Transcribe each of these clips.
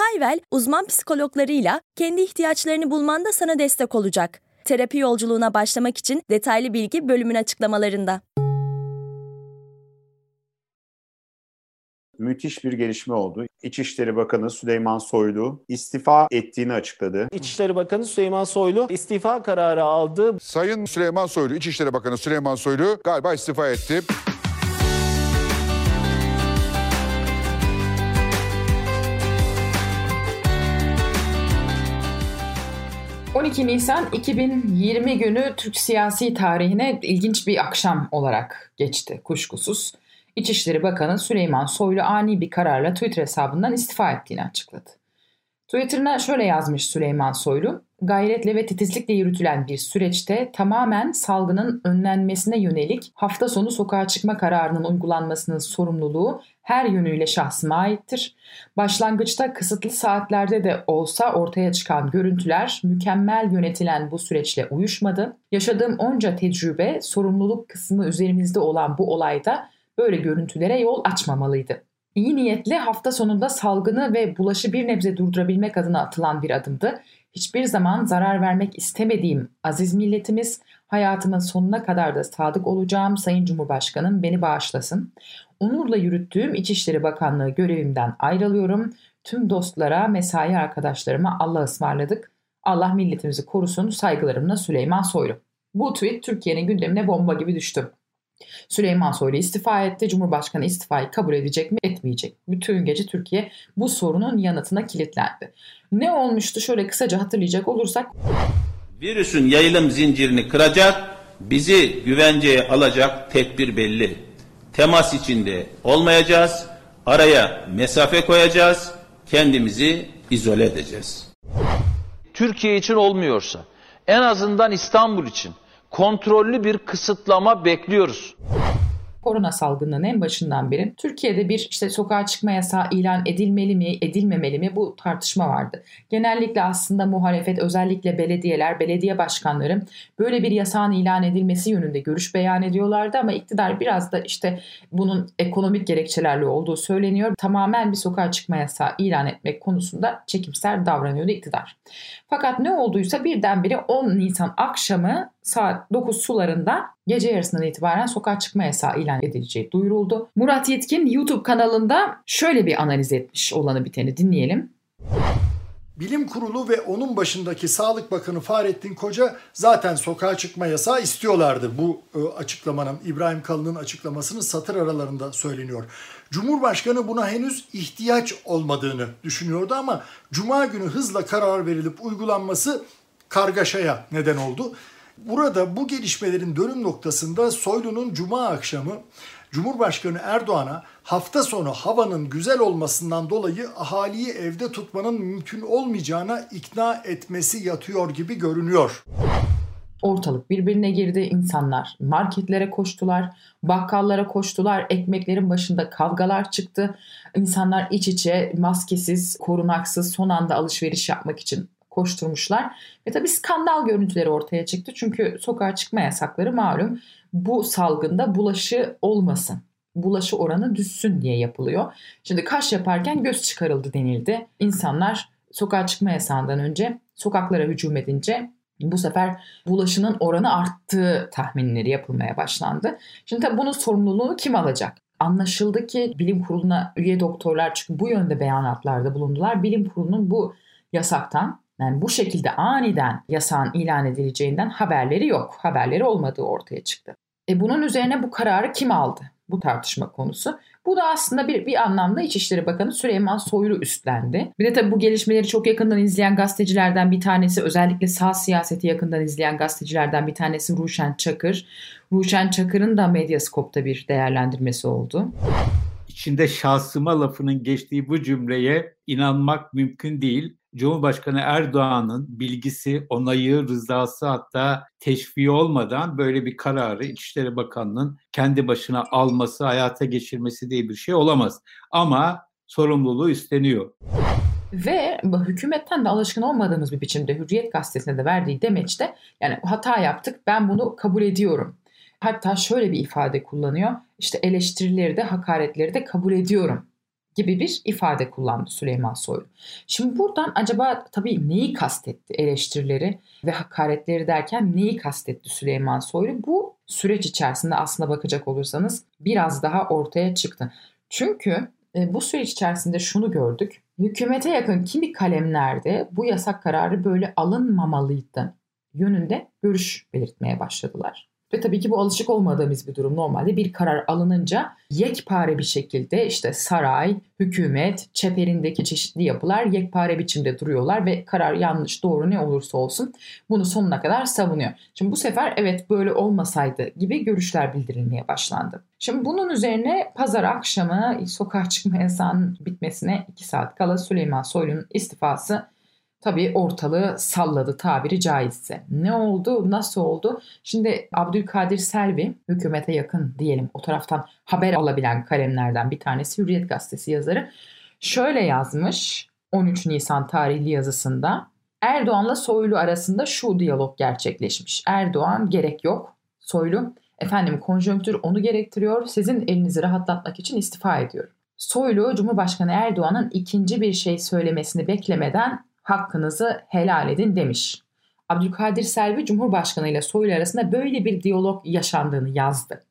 Hayvel, uzman psikologlarıyla kendi ihtiyaçlarını bulmanda sana destek olacak. Terapi yolculuğuna başlamak için detaylı bilgi bölümün açıklamalarında. müthiş bir gelişme oldu. İçişleri Bakanı Süleyman Soylu istifa ettiğini açıkladı. İçişleri Bakanı Süleyman Soylu istifa kararı aldı. Sayın Süleyman Soylu, İçişleri Bakanı Süleyman Soylu galiba istifa etti. 12 Nisan 2020 günü Türk siyasi tarihine ilginç bir akşam olarak geçti kuşkusuz. İçişleri Bakanı Süleyman Soylu ani bir kararla Twitter hesabından istifa ettiğini açıkladı. Twitter'ına şöyle yazmış Süleyman Soylu, gayretle ve titizlikle yürütülen bir süreçte tamamen salgının önlenmesine yönelik hafta sonu sokağa çıkma kararının uygulanmasının sorumluluğu her yönüyle şahsıma aittir. Başlangıçta kısıtlı saatlerde de olsa ortaya çıkan görüntüler mükemmel yönetilen bu süreçle uyuşmadı. Yaşadığım onca tecrübe, sorumluluk kısmı üzerimizde olan bu olayda böyle görüntülere yol açmamalıydı. İyi niyetle hafta sonunda salgını ve bulaşı bir nebze durdurabilmek adına atılan bir adımdı. Hiçbir zaman zarar vermek istemediğim aziz milletimiz, hayatımın sonuna kadar da sadık olacağım Sayın Cumhurbaşkanım beni bağışlasın. Onurla yürüttüğüm İçişleri Bakanlığı görevimden ayrılıyorum. Tüm dostlara, mesai arkadaşlarıma Allah ısmarladık. Allah milletimizi korusun saygılarımla Süleyman Soylu. Bu tweet Türkiye'nin gündemine bomba gibi düştü. Süleyman Soylu istifa etti. Cumhurbaşkanı istifayı kabul edecek mi etmeyecek. Bütün gece Türkiye bu sorunun yanıtına kilitlendi. Ne olmuştu şöyle kısaca hatırlayacak olursak. Virüsün yayılım zincirini kıracak, bizi güvenceye alacak tedbir belli. Temas içinde olmayacağız, araya mesafe koyacağız, kendimizi izole edeceğiz. Türkiye için olmuyorsa en azından İstanbul için kontrollü bir kısıtlama bekliyoruz korona salgınının en başından beri Türkiye'de bir işte sokağa çıkma yasağı ilan edilmeli mi, edilmemeli mi bu tartışma vardı. Genellikle aslında muhalefet özellikle belediyeler, belediye başkanları böyle bir yasağın ilan edilmesi yönünde görüş beyan ediyorlardı ama iktidar biraz da işte bunun ekonomik gerekçelerle olduğu söyleniyor. Tamamen bir sokağa çıkma yasağı ilan etmek konusunda çekimser davranıyordu iktidar. Fakat ne olduysa birdenbire 10 Nisan akşamı saat 9 sularında gece yarısından itibaren sokağa çıkma yasağı ilan edileceği duyuruldu. Murat Yetkin YouTube kanalında şöyle bir analiz etmiş olanı biteni dinleyelim. Bilim Kurulu ve onun başındaki Sağlık Bakanı Fahrettin Koca zaten sokağa çıkma yasağı istiyorlardı. Bu e, açıklamanın İbrahim Kalın'ın açıklamasının satır aralarında söyleniyor. Cumhurbaşkanı buna henüz ihtiyaç olmadığını düşünüyordu ama cuma günü hızla karar verilip uygulanması kargaşaya neden oldu. Burada bu gelişmelerin dönüm noktasında Soylu'nun cuma akşamı Cumhurbaşkanı Erdoğan'a hafta sonu havanın güzel olmasından dolayı ahaliyi evde tutmanın mümkün olmayacağına ikna etmesi yatıyor gibi görünüyor. Ortalık birbirine girdi. insanlar marketlere koştular, bakkallara koştular, ekmeklerin başında kavgalar çıktı. İnsanlar iç içe maskesiz, korunaksız son anda alışveriş yapmak için koşturmuşlar. Ve tabii skandal görüntüleri ortaya çıktı. Çünkü sokağa çıkma yasakları malum bu salgında bulaşı olmasın. Bulaşı oranı düşsün diye yapılıyor. Şimdi kaş yaparken göz çıkarıldı denildi. İnsanlar sokağa çıkma yasağından önce sokaklara hücum edince bu sefer bulaşının oranı arttığı tahminleri yapılmaya başlandı. Şimdi tabii bunun sorumluluğunu kim alacak? Anlaşıldı ki bilim kuruluna üye doktorlar çünkü bu yönde beyanatlarda bulundular. Bilim kurulunun bu yasaktan yani bu şekilde aniden yasağın ilan edileceğinden haberleri yok. Haberleri olmadığı ortaya çıktı. E bunun üzerine bu kararı kim aldı? Bu tartışma konusu. Bu da aslında bir, bir anlamda İçişleri Bakanı Süleyman Soylu üstlendi. Bir de tabii bu gelişmeleri çok yakından izleyen gazetecilerden bir tanesi özellikle sağ siyaseti yakından izleyen gazetecilerden bir tanesi Ruşen Çakır. Ruşen Çakır'ın da Medyaskop'ta bir değerlendirmesi oldu. İçinde şahsıma lafının geçtiği bu cümleye inanmak mümkün değil. Cumhurbaşkanı Erdoğan'ın bilgisi, onayı, rızası hatta teşviği olmadan böyle bir kararı İçişleri Bakanlığı'nın kendi başına alması, hayata geçirmesi diye bir şey olamaz. Ama sorumluluğu üstleniyor. Ve hükümetten de alışkın olmadığımız bir biçimde Hürriyet Gazetesi'ne de verdiği demeçte yani hata yaptık ben bunu kabul ediyorum. Hatta şöyle bir ifade kullanıyor. İşte eleştirileri de hakaretleri de kabul ediyorum gibi bir ifade kullandı Süleyman Soylu. Şimdi buradan acaba tabii neyi kastetti eleştirileri ve hakaretleri derken neyi kastetti Süleyman Soylu? Bu süreç içerisinde aslında bakacak olursanız biraz daha ortaya çıktı. Çünkü e, bu süreç içerisinde şunu gördük. Hükümete yakın kimi kalemlerde bu yasak kararı böyle alınmamalıydı yönünde görüş belirtmeye başladılar. Ve tabii ki bu alışık olmadığımız bir durum. Normalde bir karar alınınca yekpare bir şekilde işte saray, hükümet, çeperindeki çeşitli yapılar yekpare biçimde duruyorlar ve karar yanlış doğru ne olursa olsun bunu sonuna kadar savunuyor. Şimdi bu sefer evet böyle olmasaydı gibi görüşler bildirilmeye başlandı. Şimdi bunun üzerine pazar akşamı sokağa çıkma yasağının bitmesine 2 saat kala Süleyman Soylu'nun istifası tabii ortalığı salladı tabiri caizse. Ne oldu, nasıl oldu? Şimdi Abdülkadir Selvi hükümete yakın diyelim o taraftan haber alabilen kalemlerden bir tanesi Hürriyet Gazetesi yazarı. Şöyle yazmış 13 Nisan tarihli yazısında Erdoğan'la Soylu arasında şu diyalog gerçekleşmiş. Erdoğan gerek yok. Soylu efendim konjonktür onu gerektiriyor. Sizin elinizi rahatlatmak için istifa ediyor. Soylu Cumhurbaşkanı Erdoğan'ın ikinci bir şey söylemesini beklemeden hakkınızı helal edin demiş. Abdülkadir Selvi Cumhurbaşkanı ile Soylu arasında böyle bir diyalog yaşandığını yazdı.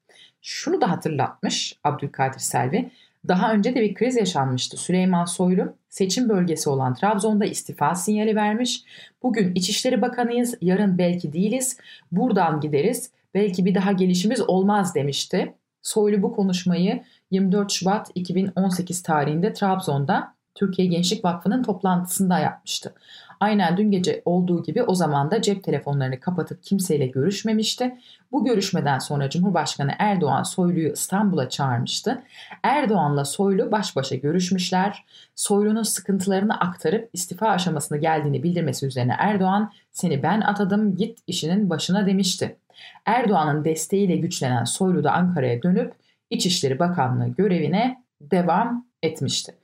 Şunu da hatırlatmış Abdülkadir Selvi. Daha önce de bir kriz yaşanmıştı. Süleyman Soylu seçim bölgesi olan Trabzon'da istifa sinyali vermiş. Bugün İçişleri Bakanıyız, yarın belki değiliz. Buradan gideriz. Belki bir daha gelişimiz olmaz demişti. Soylu bu konuşmayı 24 Şubat 2018 tarihinde Trabzon'da Türkiye Gençlik Vakfı'nın toplantısında yapmıştı. Aynen dün gece olduğu gibi o zaman da cep telefonlarını kapatıp kimseyle görüşmemişti. Bu görüşmeden sonra Cumhurbaşkanı Erdoğan Soylu'yu İstanbul'a çağırmıştı. Erdoğan'la Soylu baş başa görüşmüşler. Soylu'nun sıkıntılarını aktarıp istifa aşamasına geldiğini bildirmesi üzerine Erdoğan seni ben atadım git işinin başına demişti. Erdoğan'ın desteğiyle güçlenen Soylu da Ankara'ya dönüp İçişleri Bakanlığı görevine devam etmişti.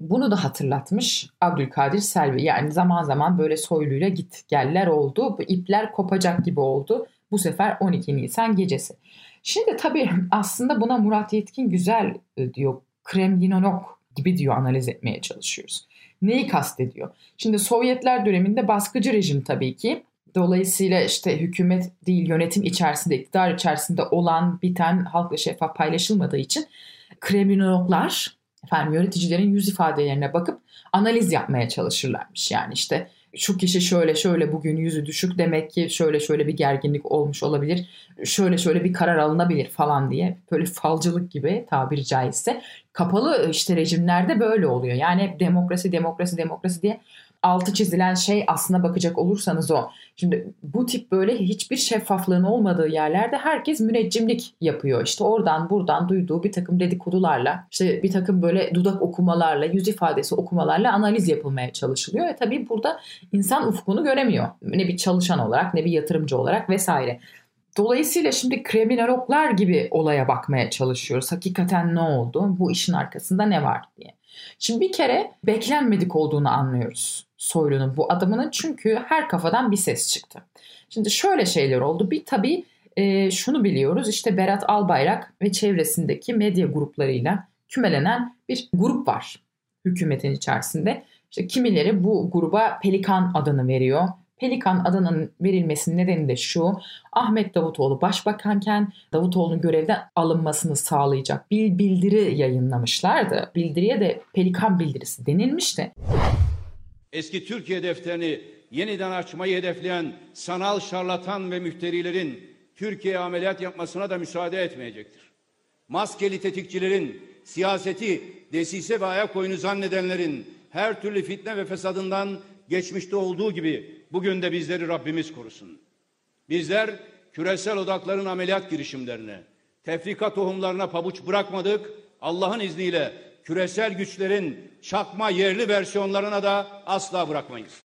Bunu da hatırlatmış Abdülkadir Selvi. Yani zaman zaman böyle soyluyla git geller oldu. Bu ipler kopacak gibi oldu. Bu sefer 12 Nisan gecesi. Şimdi tabii aslında buna Murat Yetkin güzel e, diyor. Kremlinolog gibi diyor analiz etmeye çalışıyoruz. Neyi kastediyor? Şimdi Sovyetler döneminde baskıcı rejim tabii ki. Dolayısıyla işte hükümet değil yönetim içerisinde, iktidar içerisinde olan biten halkla şeffaf paylaşılmadığı için kremlinologlar efendim yöneticilerin yüz ifadelerine bakıp analiz yapmaya çalışırlarmış. Yani işte şu kişi şöyle şöyle bugün yüzü düşük demek ki şöyle şöyle bir gerginlik olmuş olabilir. Şöyle şöyle bir karar alınabilir falan diye böyle falcılık gibi tabiri caizse kapalı işte rejimlerde böyle oluyor. Yani demokrasi demokrasi demokrasi diye altı çizilen şey aslına bakacak olursanız o. Şimdi bu tip böyle hiçbir şeffaflığın olmadığı yerlerde herkes müneccimlik yapıyor. İşte oradan buradan duyduğu bir takım dedikodularla işte bir takım böyle dudak okumalarla yüz ifadesi okumalarla analiz yapılmaya çalışılıyor. Ve tabii burada insan ufkunu göremiyor. Ne bir çalışan olarak ne bir yatırımcı olarak vesaire. Dolayısıyla şimdi kriminologlar gibi olaya bakmaya çalışıyoruz. Hakikaten ne oldu? Bu işin arkasında ne var diye. Şimdi bir kere beklenmedik olduğunu anlıyoruz Soylu'nun bu adımının çünkü her kafadan bir ses çıktı. Şimdi şöyle şeyler oldu. Bir tabii e, şunu biliyoruz işte Berat Albayrak ve çevresindeki medya gruplarıyla kümelenen bir grup var hükümetin içerisinde. İşte kimileri bu gruba Pelikan adını veriyor. Pelikan adının verilmesinin nedeni de şu. Ahmet Davutoğlu başbakanken Davutoğlu'nun görevden alınmasını sağlayacak bir bildiri yayınlamışlardı. Bildiriye de Pelikan bildirisi denilmişti. Eski Türkiye defterini yeniden açmayı hedefleyen sanal şarlatan ve müfterilerin Türkiye ameliyat yapmasına da müsaade etmeyecektir. Maskeli tetikçilerin, siyaseti desise ve ayak oyunu zannedenlerin her türlü fitne ve fesadından geçmişte olduğu gibi bugün de bizleri Rabbimiz korusun. Bizler küresel odakların ameliyat girişimlerine, tefrika tohumlarına pabuç bırakmadık, Allah'ın izniyle küresel güçlerin çakma yerli versiyonlarına da asla bırakmayız.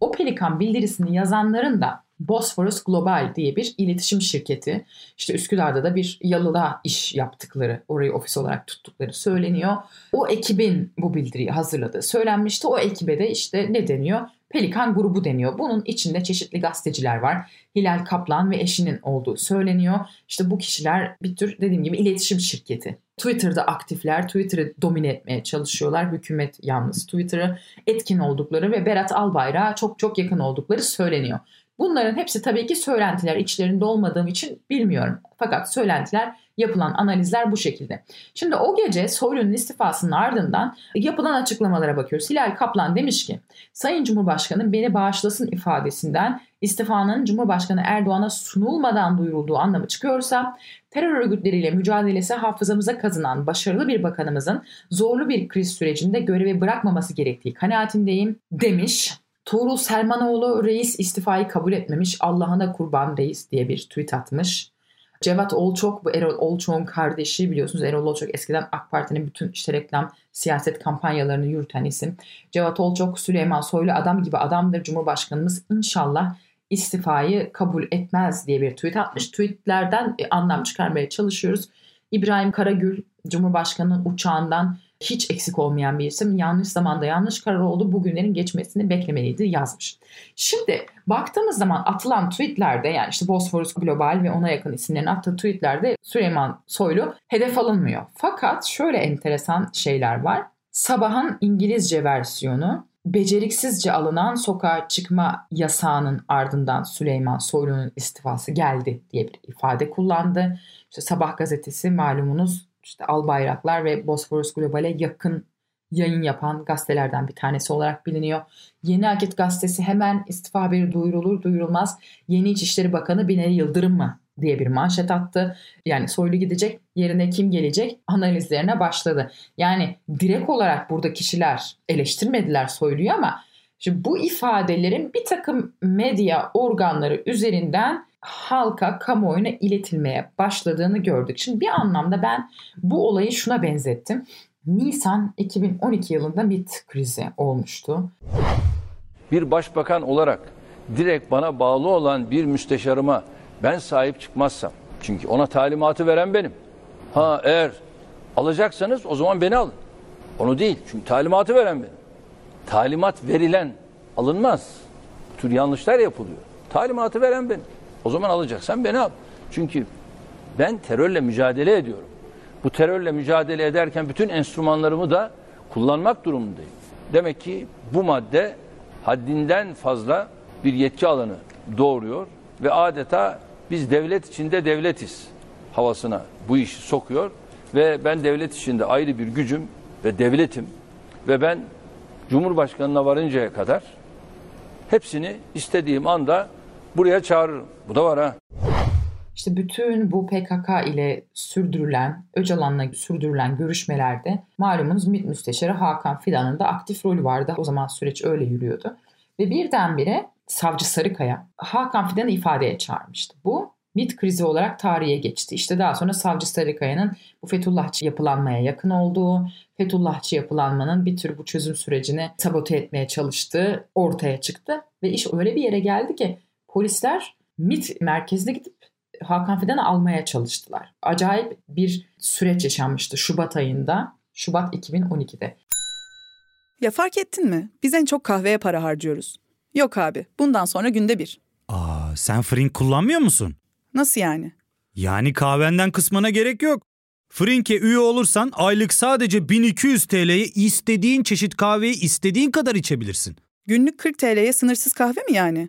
O Pelikan bildirisini yazanların da Bosphorus Global diye bir iletişim şirketi. İşte Üsküdar'da da bir yalıda iş yaptıkları, orayı ofis olarak tuttukları söyleniyor. O ekibin bu bildiriyi hazırladığı söylenmişti. O ekibe de işte ne deniyor? Pelikan grubu deniyor. Bunun içinde çeşitli gazeteciler var. Hilal Kaplan ve eşinin olduğu söyleniyor. İşte bu kişiler bir tür dediğim gibi iletişim şirketi. Twitter'da aktifler, Twitter'ı domine etmeye çalışıyorlar. Hükümet yalnız Twitter'ı etkin oldukları ve Berat Albayrak'a çok çok yakın oldukları söyleniyor. Bunların hepsi tabii ki söylentiler. içlerinde olmadığım için bilmiyorum. Fakat söylentiler yapılan analizler bu şekilde. Şimdi o gece Soylu'nun istifasının ardından yapılan açıklamalara bakıyoruz. Hilal Kaplan demiş ki Sayın Cumhurbaşkanı beni bağışlasın ifadesinden istifanın Cumhurbaşkanı Erdoğan'a sunulmadan duyurulduğu anlamı çıkıyorsa terör örgütleriyle mücadelesi hafızamıza kazınan başarılı bir bakanımızın zorlu bir kriz sürecinde görevi bırakmaması gerektiği kanaatindeyim demiş. Tuğrul Selmanoğlu reis istifayı kabul etmemiş Allah'ına kurban reis diye bir tweet atmış. Cevat Olçok bu Erol Olçok'un kardeşi biliyorsunuz Erol Olçok eskiden AK Parti'nin bütün işte reklam siyaset kampanyalarını yürüten isim. Cevat Olçok Süleyman Soylu adam gibi adamdır Cumhurbaşkanımız inşallah istifayı kabul etmez diye bir tweet atmış. Tweetlerden anlam çıkarmaya çalışıyoruz. İbrahim Karagül Cumhurbaşkanı'nın uçağından hiç eksik olmayan bir isim. Yanlış zamanda yanlış karar oldu. Bugünlerin geçmesini beklemeliydi yazmış. Şimdi baktığımız zaman atılan tweetlerde yani işte Bosphorus Global ve ona yakın isimlerin attığı tweetlerde Süleyman Soylu hedef alınmıyor. Fakat şöyle enteresan şeyler var. Sabahın İngilizce versiyonu beceriksizce alınan sokağa çıkma yasağının ardından Süleyman Soylu'nun istifası geldi diye bir ifade kullandı. İşte Sabah gazetesi malumunuz işte Al Bayraklar ve Bosphorus Global'e yakın yayın yapan gazetelerden bir tanesi olarak biliniyor. Yeni Akit gazetesi hemen istifa haberi duyurulur duyurulmaz Yeni İçişleri Bakanı Binali Yıldırım mı diye bir manşet attı. Yani Soylu gidecek yerine kim gelecek analizlerine başladı. Yani direkt olarak burada kişiler eleştirmediler Soylu'yu ama şimdi bu ifadelerin bir takım medya organları üzerinden halka, kamuoyuna iletilmeye başladığını gördük. Şimdi bir anlamda ben bu olayı şuna benzettim. Nisan 2012 yılında MIT krizi olmuştu. Bir başbakan olarak direkt bana bağlı olan bir müsteşarıma ben sahip çıkmazsam, çünkü ona talimatı veren benim. Ha eğer alacaksanız o zaman beni alın. Onu değil, çünkü talimatı veren benim. Talimat verilen alınmaz. Bu tür yanlışlar yapılıyor. Talimatı veren benim. O zaman alacaksan beni al. Çünkü ben terörle mücadele ediyorum. Bu terörle mücadele ederken bütün enstrümanlarımı da kullanmak durumundayım. Demek ki bu madde haddinden fazla bir yetki alanı doğuruyor ve adeta biz devlet içinde devletiz havasına bu işi sokuyor ve ben devlet içinde ayrı bir gücüm ve devletim ve ben Cumhurbaşkanına varıncaya kadar hepsini istediğim anda buraya çağırırım. Bu da var ha. İşte bütün bu PKK ile sürdürülen, Öcalan'la sürdürülen görüşmelerde malumunuz MİT Müsteşarı Hakan Fidan'ın da aktif rolü vardı. O zaman süreç öyle yürüyordu. Ve birdenbire Savcı Sarıkaya Hakan Fidan'ı ifadeye çağırmıştı. Bu MİT krizi olarak tarihe geçti. İşte daha sonra Savcı Sarıkaya'nın bu Fethullahçı yapılanmaya yakın olduğu, Fethullahçı yapılanmanın bir tür bu çözüm sürecini sabote etmeye çalıştığı ortaya çıktı. Ve iş öyle bir yere geldi ki polisler MIT merkezine gidip Hakan Fidan'ı almaya çalıştılar. Acayip bir süreç yaşanmıştı Şubat ayında, Şubat 2012'de. Ya fark ettin mi? Biz en çok kahveye para harcıyoruz. Yok abi, bundan sonra günde bir. Aa, sen Frink kullanmıyor musun? Nasıl yani? Yani kahvenden kısmına gerek yok. Frink'e üye olursan aylık sadece 1200 TL'ye istediğin çeşit kahveyi istediğin kadar içebilirsin. Günlük 40 TL'ye sınırsız kahve mi yani?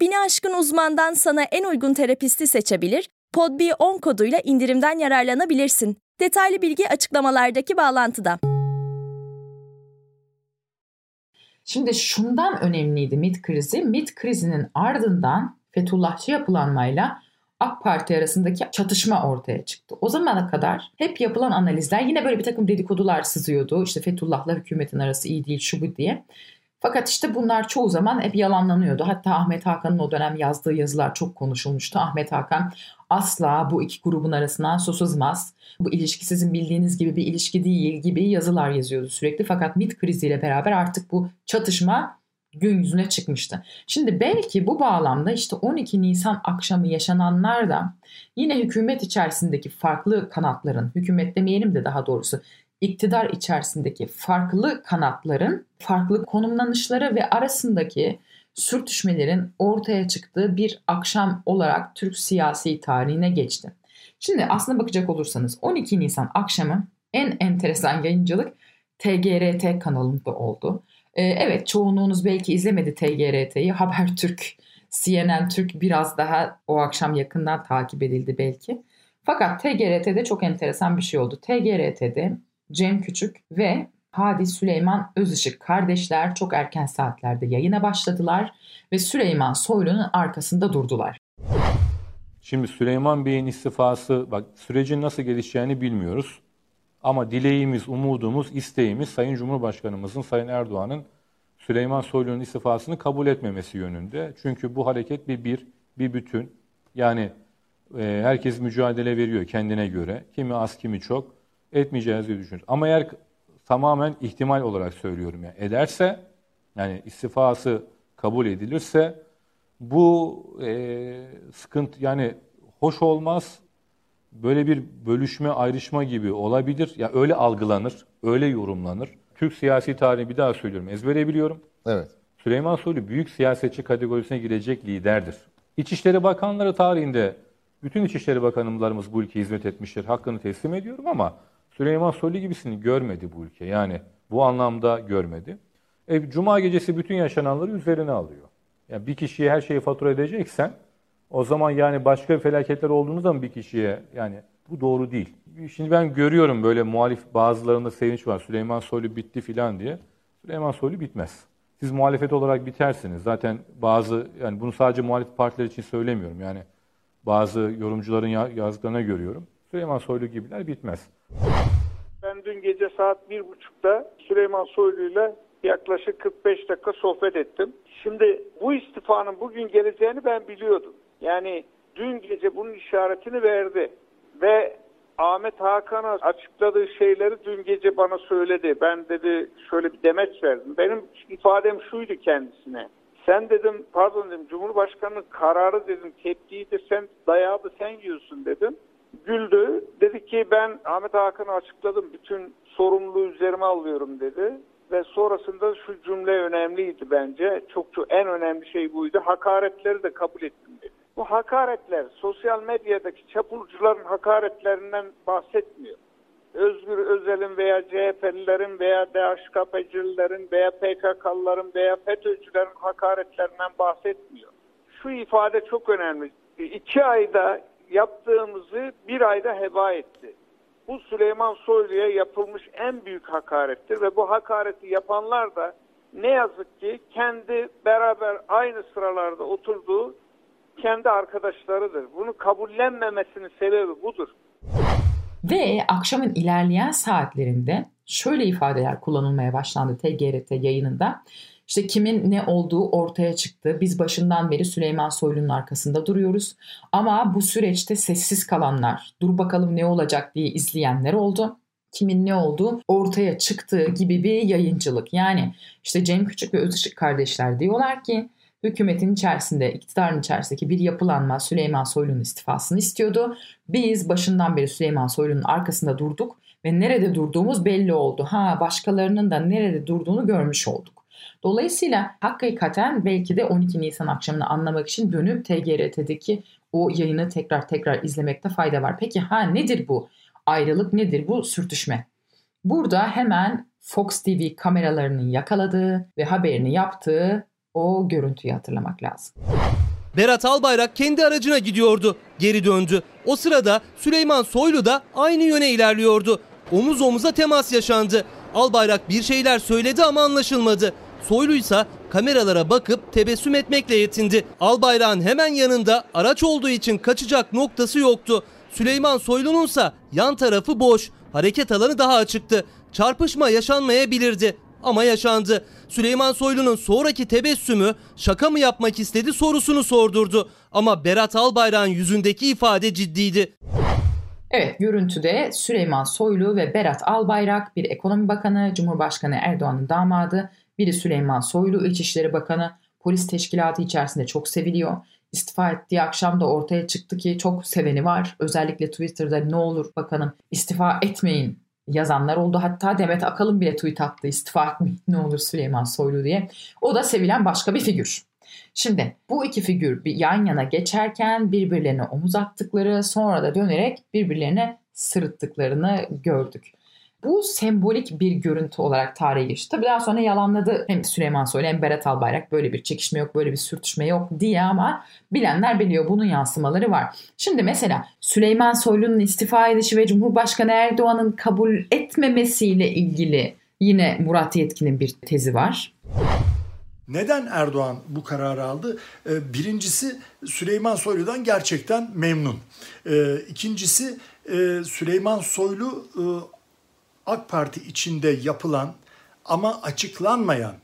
Bini aşkın uzmandan sana en uygun terapisti seçebilir, podb10 koduyla indirimden yararlanabilirsin. Detaylı bilgi açıklamalardaki bağlantıda. Şimdi şundan önemliydi MİT krizi. MİT krizinin ardından Fethullahçı yapılanmayla AK Parti arasındaki çatışma ortaya çıktı. O zamana kadar hep yapılan analizler yine böyle bir takım dedikodular sızıyordu. İşte Fethullah'la hükümetin arası iyi değil şu bu diye. Fakat işte bunlar çoğu zaman hep yalanlanıyordu. Hatta Ahmet Hakan'ın o dönem yazdığı yazılar çok konuşulmuştu. Ahmet Hakan asla bu iki grubun arasından su sızmaz. Bu ilişki sizin bildiğiniz gibi bir ilişki değil gibi yazılar yazıyordu sürekli. Fakat MIT kriziyle beraber artık bu çatışma gün yüzüne çıkmıştı. Şimdi belki bu bağlamda işte 12 Nisan akşamı yaşananlar da yine hükümet içerisindeki farklı kanatların, hükümet demeyelim de daha doğrusu iktidar içerisindeki farklı kanatların farklı konumlanışları ve arasındaki sürtüşmelerin ortaya çıktığı bir akşam olarak Türk siyasi tarihine geçti. Şimdi aslında bakacak olursanız 12 Nisan akşamı en enteresan yayıncılık TGRT kanalında oldu. Ee, evet çoğunluğunuz belki izlemedi TGRT'yi. Habertürk, CNN Türk biraz daha o akşam yakından takip edildi belki. Fakat TGRT'de çok enteresan bir şey oldu. TGRT'de Cem Küçük ve Hadi Süleyman Özışık kardeşler çok erken saatlerde yayına başladılar ve Süleyman Soylu'nun arkasında durdular. Şimdi Süleyman Bey'in istifası, bak sürecin nasıl gelişeceğini bilmiyoruz. Ama dileğimiz, umudumuz, isteğimiz Sayın Cumhurbaşkanımızın, Sayın Erdoğan'ın Süleyman Soylu'nun istifasını kabul etmemesi yönünde. Çünkü bu hareket bir bir, bir bütün. Yani e, herkes mücadele veriyor kendine göre. Kimi az, kimi çok. Etmeyeceğiz diye düşünüyoruz. Ama eğer tamamen ihtimal olarak söylüyorum yani ederse, yani istifası kabul edilirse bu e, sıkıntı yani hoş olmaz. Böyle bir bölüşme, ayrışma gibi olabilir. Ya öyle algılanır, öyle yorumlanır. Türk siyasi tarihi bir daha söylüyorum, ezbere biliyorum. Evet. Süleyman Soylu büyük siyasetçi kategorisine girecek liderdir. İçişleri Bakanları tarihinde bütün İçişleri Bakanlarımız bu ülkeye hizmet etmiştir. Hakkını teslim ediyorum ama Süleyman Soylu gibisini görmedi bu ülke. Yani bu anlamda görmedi. E, Cuma gecesi bütün yaşananları üzerine alıyor. Yani bir kişiye her şeyi fatura edeceksen o zaman yani başka felaketler olduğunu zaman bir kişiye yani bu doğru değil. Şimdi ben görüyorum böyle muhalif bazılarında sevinç var. Süleyman Soylu bitti filan diye. Süleyman Soylu bitmez. Siz muhalefet olarak bitersiniz. Zaten bazı yani bunu sadece muhalif partiler için söylemiyorum. Yani bazı yorumcuların yazdıklarına görüyorum. Süleyman Soylu gibiler bitmez. Ben dün gece saat bir buçukta Süleyman Soylu ile yaklaşık 45 dakika sohbet ettim. Şimdi bu istifanın bugün geleceğini ben biliyordum. Yani dün gece bunun işaretini verdi ve Ahmet Hakan'a açıkladığı şeyleri dün gece bana söyledi. Ben dedi şöyle bir demeç verdim. Benim ifadem şuydu kendisine. Sen dedim pardon dedim Cumhurbaşkanı'nın kararı dedim tepkiyi de sen dayağı da sen yiyorsun dedim. Güldü. Dedi ki ben Ahmet Hakan'a açıkladım. Bütün sorumluluğu üzerime alıyorum dedi. Ve sonrasında şu cümle önemliydi bence. Çok çok en önemli şey buydu. Hakaretleri de kabul ettim dedi. Bu hakaretler sosyal medyadaki çapulcuların hakaretlerinden bahsetmiyor. Özgür Özel'in veya CHP'lilerin veya DHKP'cilerin veya PKK'lıların veya FETÖ'cülerin hakaretlerinden bahsetmiyor. Şu ifade çok önemli. İki ayda yaptığımızı bir ayda heba etti. Bu Süleyman Soylu'ya yapılmış en büyük hakarettir ve bu hakareti yapanlar da ne yazık ki kendi beraber aynı sıralarda oturduğu kendi arkadaşlarıdır. Bunu kabullenmemesinin sebebi budur. Ve akşamın ilerleyen saatlerinde şöyle ifadeler kullanılmaya başlandı TGRT yayınında. İşte kimin ne olduğu ortaya çıktı. Biz başından beri Süleyman Soylu'nun arkasında duruyoruz. Ama bu süreçte sessiz kalanlar, dur bakalım ne olacak diye izleyenler oldu. Kimin ne olduğu ortaya çıktığı gibi bir yayıncılık. Yani işte Cem Küçük ve Özışık kardeşler diyorlar ki hükümetin içerisinde, iktidarın içerisindeki bir yapılanma Süleyman Soylu'nun istifasını istiyordu. Biz başından beri Süleyman Soylu'nun arkasında durduk ve nerede durduğumuz belli oldu. Ha başkalarının da nerede durduğunu görmüş olduk. Dolayısıyla hakikaten belki de 12 Nisan akşamını anlamak için dönüp TGRT'deki o yayını tekrar tekrar izlemekte fayda var. Peki ha nedir bu? Ayrılık nedir bu sürtüşme? Burada hemen Fox TV kameralarının yakaladığı ve haberini yaptığı o görüntüyü hatırlamak lazım. Berat Albayrak kendi aracına gidiyordu. Geri döndü. O sırada Süleyman Soylu da aynı yöne ilerliyordu. Omuz omuza temas yaşandı. Albayrak bir şeyler söyledi ama anlaşılmadı. Soylu ise kameralara bakıp tebessüm etmekle yetindi. Albayrak'ın hemen yanında araç olduğu için kaçacak noktası yoktu. Süleyman Soylu'nun ise yan tarafı boş. Hareket alanı daha açıktı. Çarpışma yaşanmayabilirdi ama yaşandı. Süleyman Soylu'nun sonraki tebessümü şaka mı yapmak istedi sorusunu sordurdu. Ama Berat Albayrak'ın yüzündeki ifade ciddiydi. Evet görüntüde Süleyman Soylu ve Berat Albayrak bir ekonomi bakanı, Cumhurbaşkanı Erdoğan'ın damadı, biri Süleyman Soylu İçişleri Bakanı, polis teşkilatı içerisinde çok seviliyor. İstifa ettiği akşam da ortaya çıktı ki çok seveni var. Özellikle Twitter'da ne olur bakanım istifa etmeyin yazanlar oldu. Hatta Demet Akalın bile tweet attı istifa etmeyin ne olur Süleyman Soylu diye. O da sevilen başka bir figür. Şimdi bu iki figür bir yan yana geçerken birbirlerine omuz attıkları sonra da dönerek birbirlerine sırıttıklarını gördük. Bu sembolik bir görüntü olarak tarihe geçti. Tabii daha sonra yalanladı hem Süleyman Soylu hem Berat Albayrak böyle bir çekişme yok, böyle bir sürtüşme yok diye ama bilenler biliyor bunun yansımaları var. Şimdi mesela Süleyman Soylu'nun istifa edişi ve Cumhurbaşkanı Erdoğan'ın kabul etmemesiyle ilgili yine Murat Yetkin'in bir tezi var. Neden Erdoğan bu kararı aldı? Ee, birincisi Süleyman Soylu'dan gerçekten memnun. Ee, ikincisi e, Süleyman Soylu e, AK Parti içinde yapılan ama açıklanmayan,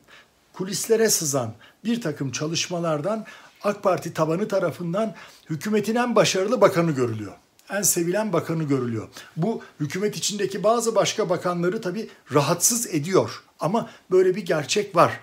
kulislere sızan bir takım çalışmalardan AK Parti tabanı tarafından hükümetin en başarılı bakanı görülüyor. En sevilen bakanı görülüyor. Bu hükümet içindeki bazı başka bakanları tabii rahatsız ediyor. Ama böyle bir gerçek var.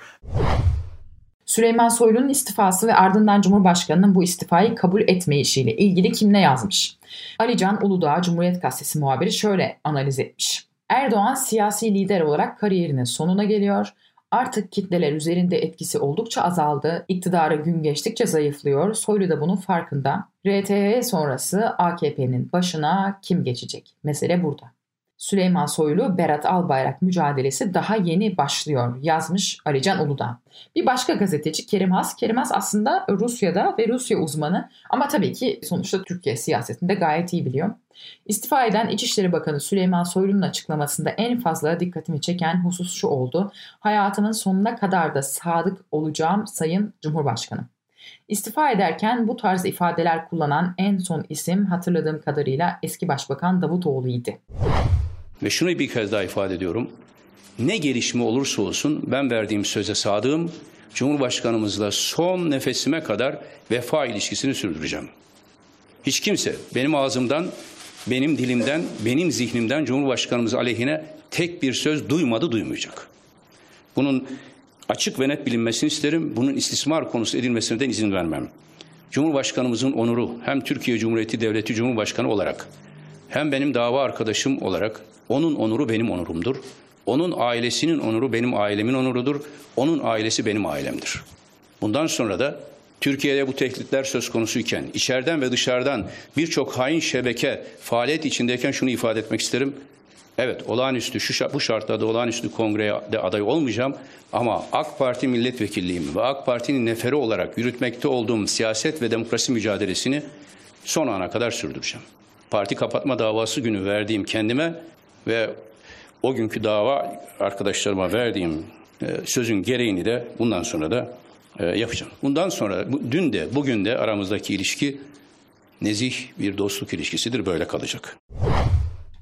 Süleyman Soylu'nun istifası ve ardından Cumhurbaşkanı'nın bu istifayı kabul etmeyişiyle ilgili kim ne yazmış? Alican Uludağ Cumhuriyet Gazetesi muhabiri şöyle analiz etmiş. Erdoğan siyasi lider olarak kariyerinin sonuna geliyor. Artık kitleler üzerinde etkisi oldukça azaldı. İktidarı gün geçtikçe zayıflıyor. Soylu da bunun farkında. RTH sonrası AKP'nin başına kim geçecek? Mesele burada. Süleyman Soylu Berat Albayrak mücadelesi daha yeni başlıyor yazmış Alican Uludağ. Bir başka gazeteci Kerim Has. Kerim Has aslında Rusya'da ve Rusya uzmanı ama tabii ki sonuçta Türkiye siyasetinde gayet iyi biliyor. İstifa eden İçişleri Bakanı Süleyman Soylu'nun açıklamasında en fazla dikkatimi çeken husus şu oldu. Hayatımın sonuna kadar da sadık olacağım Sayın Cumhurbaşkanım. İstifa ederken bu tarz ifadeler kullanan en son isim hatırladığım kadarıyla eski Başbakan Davutoğlu idi. Ve şunu bir kez daha ifade ediyorum. Ne gelişme olursa olsun ben verdiğim söze sadığım Cumhurbaşkanımızla son nefesime kadar vefa ilişkisini sürdüreceğim. Hiç kimse benim ağzımdan, benim dilimden, benim zihnimden Cumhurbaşkanımız aleyhine tek bir söz duymadı, duymayacak. Bunun açık ve net bilinmesini isterim. Bunun istismar konusu edilmesinden izin vermem. Cumhurbaşkanımızın onuru hem Türkiye Cumhuriyeti Devleti Cumhurbaşkanı olarak hem benim dava arkadaşım olarak onun onuru benim onurumdur. Onun ailesinin onuru benim ailemin onurudur. Onun ailesi benim ailemdir. Bundan sonra da Türkiye'de bu tehditler söz konusuyken, içeriden ve dışarıdan birçok hain şebeke faaliyet içindeyken şunu ifade etmek isterim. Evet, olağanüstü şu bu şartlarda olağanüstü kongreye de aday olmayacağım ama AK Parti milletvekilliğimi ve AK Parti'nin neferi olarak yürütmekte olduğum siyaset ve demokrasi mücadelesini son ana kadar sürdüreceğim. Parti kapatma davası günü verdiğim kendime ve o günkü dava arkadaşlarıma verdiğim e, sözün gereğini de bundan sonra da e, yapacağım. Bundan sonra dün de bugün de aramızdaki ilişki nezih bir dostluk ilişkisidir böyle kalacak.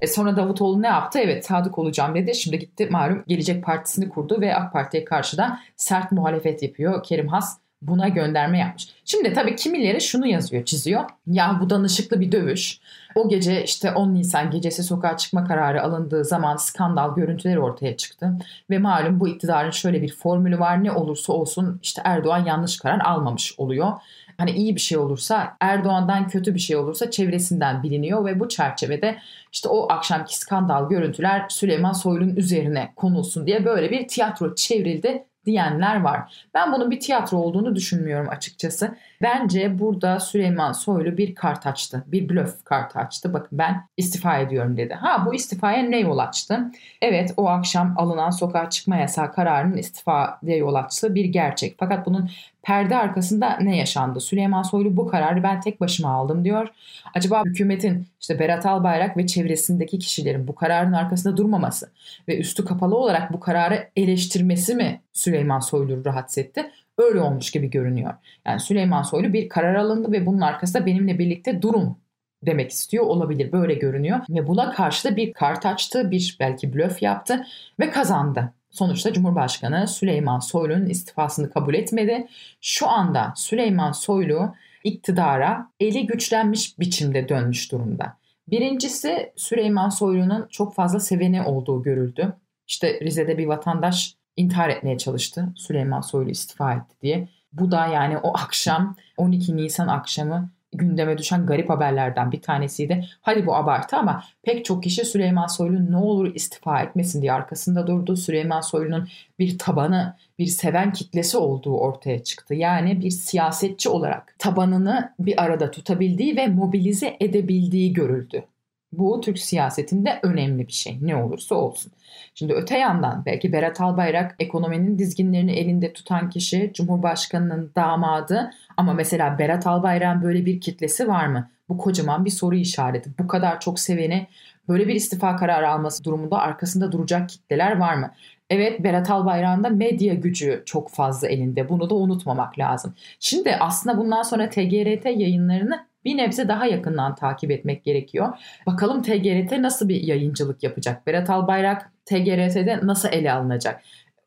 E sonra Davutoğlu ne yaptı? Evet sadık olacağım dedi. Şimdi gitti malum Gelecek Partisi'ni kurdu ve AK Parti'ye karşı da sert muhalefet yapıyor. Kerim Has buna gönderme yapmış. Şimdi tabii kimileri şunu yazıyor, çiziyor. Ya bu danışıklı bir dövüş. O gece işte 10 Nisan gecesi sokağa çıkma kararı alındığı zaman skandal görüntüleri ortaya çıktı. Ve malum bu iktidarın şöyle bir formülü var. Ne olursa olsun işte Erdoğan yanlış karar almamış oluyor. Hani iyi bir şey olursa Erdoğan'dan kötü bir şey olursa çevresinden biliniyor ve bu çerçevede işte o akşamki skandal görüntüler Süleyman Soylu'nun üzerine konulsun diye böyle bir tiyatro çevrildi diyenler var. Ben bunun bir tiyatro olduğunu düşünmüyorum açıkçası. Bence burada Süleyman Soylu bir kart açtı. Bir blöf kartı açtı. Bakın ben istifa ediyorum dedi. Ha bu istifaya ne yol açtı? Evet o akşam alınan sokağa çıkma yasağı kararının istifaya yol açtığı bir gerçek. Fakat bunun Perde arkasında ne yaşandı? Süleyman Soylu bu kararı ben tek başıma aldım diyor. Acaba hükümetin işte Berat Albayrak ve çevresindeki kişilerin bu kararın arkasında durmaması ve üstü kapalı olarak bu kararı eleştirmesi mi Süleyman Soylu'yu rahatsız etti? Öyle olmuş gibi görünüyor. Yani Süleyman Soylu bir karar alındı ve bunun arkasında benimle birlikte durun demek istiyor olabilir. Böyle görünüyor. Ve buna karşı da bir kart açtı, bir belki blöf yaptı ve kazandı. Sonuçta Cumhurbaşkanı Süleyman Soylu'nun istifasını kabul etmedi. Şu anda Süleyman Soylu iktidara eli güçlenmiş biçimde dönmüş durumda. Birincisi Süleyman Soylu'nun çok fazla seveni olduğu görüldü. İşte Rize'de bir vatandaş intihar etmeye çalıştı. Süleyman Soylu istifa etti diye. Bu da yani o akşam 12 Nisan akşamı gündeme düşen garip haberlerden bir tanesiydi. Hadi bu abartı ama pek çok kişi Süleyman Soylu ne olur istifa etmesin diye arkasında durdu. Süleyman Soylu'nun bir tabanı, bir seven kitlesi olduğu ortaya çıktı. Yani bir siyasetçi olarak tabanını bir arada tutabildiği ve mobilize edebildiği görüldü. Bu Türk siyasetinde önemli bir şey ne olursa olsun. Şimdi öte yandan belki Berat Albayrak ekonominin dizginlerini elinde tutan kişi Cumhurbaşkanı'nın damadı ama mesela Berat Albayrak'ın böyle bir kitlesi var mı? Bu kocaman bir soru işareti. Bu kadar çok seveni böyle bir istifa kararı alması durumunda arkasında duracak kitleler var mı? Evet Berat Albayrak'ın da medya gücü çok fazla elinde. Bunu da unutmamak lazım. Şimdi aslında bundan sonra TGRT yayınlarını bir nebze daha yakından takip etmek gerekiyor. Bakalım TGRT nasıl bir yayıncılık yapacak? Berat Albayrak TGRT'de nasıl ele alınacak?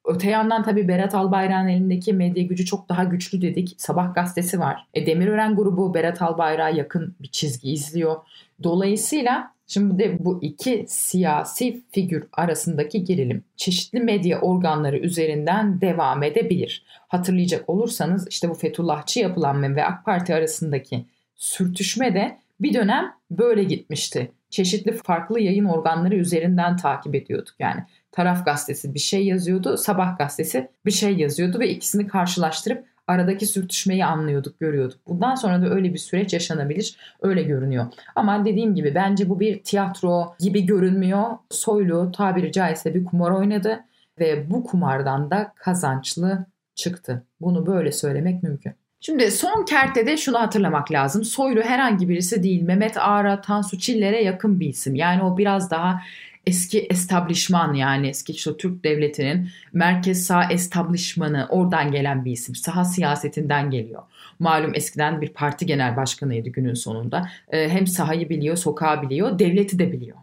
Öte yandan tabii Berat Albayrak'ın elindeki medya gücü çok daha güçlü dedik. Sabah gazetesi var. E, Demirören grubu Berat Albayrak'a yakın bir çizgi izliyor. Dolayısıyla Şimdi de bu iki siyasi figür arasındaki gerilim çeşitli medya organları üzerinden devam edebilir. Hatırlayacak olursanız işte bu Fethullahçı yapılanma ve AK Parti arasındaki sürtüşme de bir dönem böyle gitmişti. Çeşitli farklı yayın organları üzerinden takip ediyorduk yani. Taraf gazetesi bir şey yazıyordu, sabah gazetesi bir şey yazıyordu ve ikisini karşılaştırıp aradaki sürtüşmeyi anlıyorduk, görüyorduk. Bundan sonra da öyle bir süreç yaşanabilir, öyle görünüyor. Ama dediğim gibi bence bu bir tiyatro gibi görünmüyor. Soylu tabiri caizse bir kumar oynadı ve bu kumardan da kazançlı çıktı. Bunu böyle söylemek mümkün. Şimdi son kertede şunu hatırlamak lazım. Soylu herhangi birisi değil. Mehmet Ağar'a, Tansu Çiller'e yakın bir isim. Yani o biraz daha eski establishman yani eski işte Türk devletinin merkez sağ establishmanı oradan gelen bir isim. Saha siyasetinden geliyor. Malum eskiden bir parti genel başkanıydı günün sonunda. Ee, hem sahayı biliyor, sokağı biliyor, devleti de biliyor.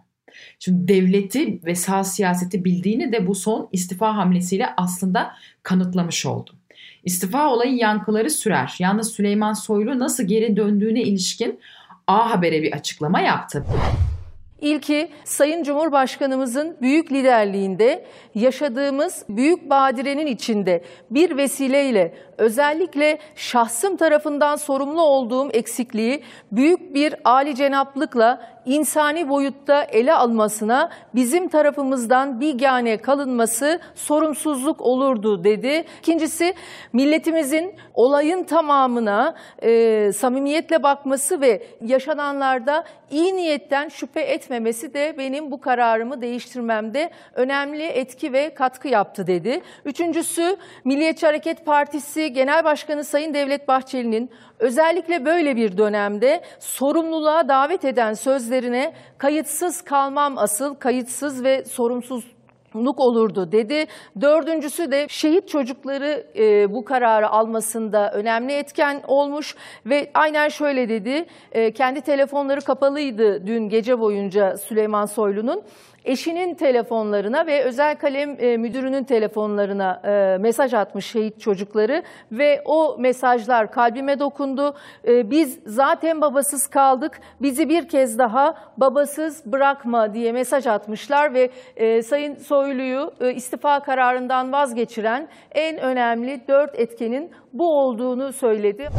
Şimdi devleti ve sağ siyaseti bildiğini de bu son istifa hamlesiyle aslında kanıtlamış oldu. İstifa olayı yankıları sürer. Yalnız Süleyman Soylu nasıl geri döndüğüne ilişkin A Haber'e bir açıklama yaptı. İlki Sayın Cumhurbaşkanımızın büyük liderliğinde yaşadığımız büyük badirenin içinde bir vesileyle özellikle şahsım tarafından sorumlu olduğum eksikliği büyük bir âli cenaplıkla insani boyutta ele almasına bizim tarafımızdan bigane kalınması sorumsuzluk olurdu dedi. İkincisi milletimizin olayın tamamına e, samimiyetle bakması ve yaşananlarda iyi niyetten şüphe etmemesi de benim bu kararımı değiştirmemde önemli etki ve katkı yaptı dedi. Üçüncüsü Milliyetçi Hareket Partisi Genel Başkanı Sayın Devlet Bahçeli'nin özellikle böyle bir dönemde sorumluluğa davet eden sözlerine kayıtsız kalmam asıl kayıtsız ve sorumsuz nuk olurdu dedi. Dördüncüsü de şehit çocukları e, bu kararı almasında önemli etken olmuş ve aynen şöyle dedi. E, kendi telefonları kapalıydı dün gece boyunca Süleyman Soylu'nun eşinin telefonlarına ve özel kalem e, müdürünün telefonlarına e, mesaj atmış şehit çocukları ve o mesajlar kalbime dokundu. E, biz zaten babasız kaldık, bizi bir kez daha babasız bırakma diye mesaj atmışlar ve e, Sayın Soylu'yu e, istifa kararından vazgeçiren en önemli dört etkenin bu olduğunu söyledi.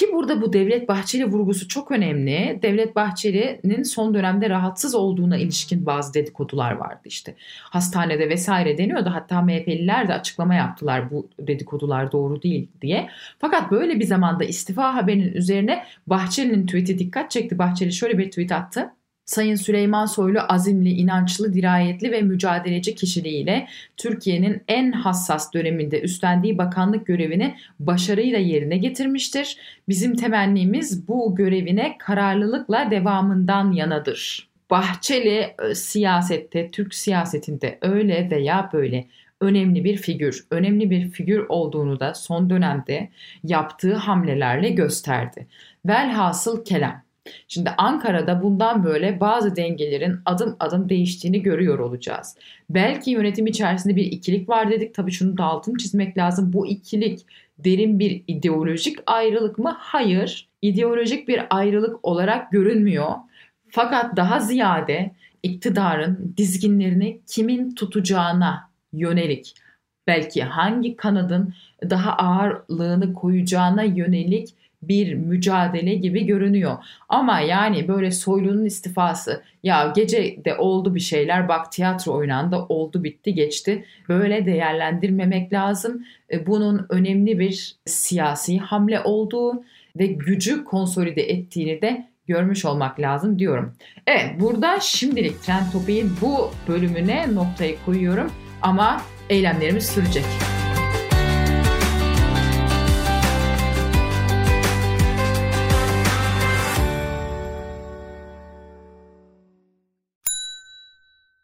Ki burada bu Devlet Bahçeli vurgusu çok önemli. Devlet Bahçeli'nin son dönemde rahatsız olduğuna ilişkin bazı dedikodular vardı işte. Hastanede vesaire deniyordu. Hatta MHP'liler de açıklama yaptılar bu dedikodular doğru değil diye. Fakat böyle bir zamanda istifa haberinin üzerine Bahçeli'nin tweet'i dikkat çekti. Bahçeli şöyle bir tweet attı. Sayın Süleyman Soylu azimli, inançlı, dirayetli ve mücadeleci kişiliğiyle Türkiye'nin en hassas döneminde üstlendiği bakanlık görevini başarıyla yerine getirmiştir. Bizim temennimiz bu görevine kararlılıkla devamından yanadır. Bahçeli e, siyasette, Türk siyasetinde öyle veya böyle önemli bir figür, önemli bir figür olduğunu da son dönemde yaptığı hamlelerle gösterdi. Velhasıl kelam Şimdi Ankara'da bundan böyle bazı dengelerin adım adım değiştiğini görüyor olacağız. Belki yönetim içerisinde bir ikilik var dedik. Tabii şunu da altını çizmek lazım. Bu ikilik derin bir ideolojik ayrılık mı? Hayır. İdeolojik bir ayrılık olarak görünmüyor. Fakat daha ziyade iktidarın dizginlerini kimin tutacağına yönelik belki hangi kanadın daha ağırlığını koyacağına yönelik bir mücadele gibi görünüyor. Ama yani böyle Soylu'nun istifası ya gece de oldu bir şeyler bak tiyatro oynandı oldu bitti geçti. Böyle değerlendirmemek lazım. E, bunun önemli bir siyasi hamle olduğu ve gücü konsolide ettiğini de görmüş olmak lazım diyorum. Evet burada şimdilik Trend Topi'nin bu bölümüne noktayı koyuyorum ama eylemlerimiz sürecek.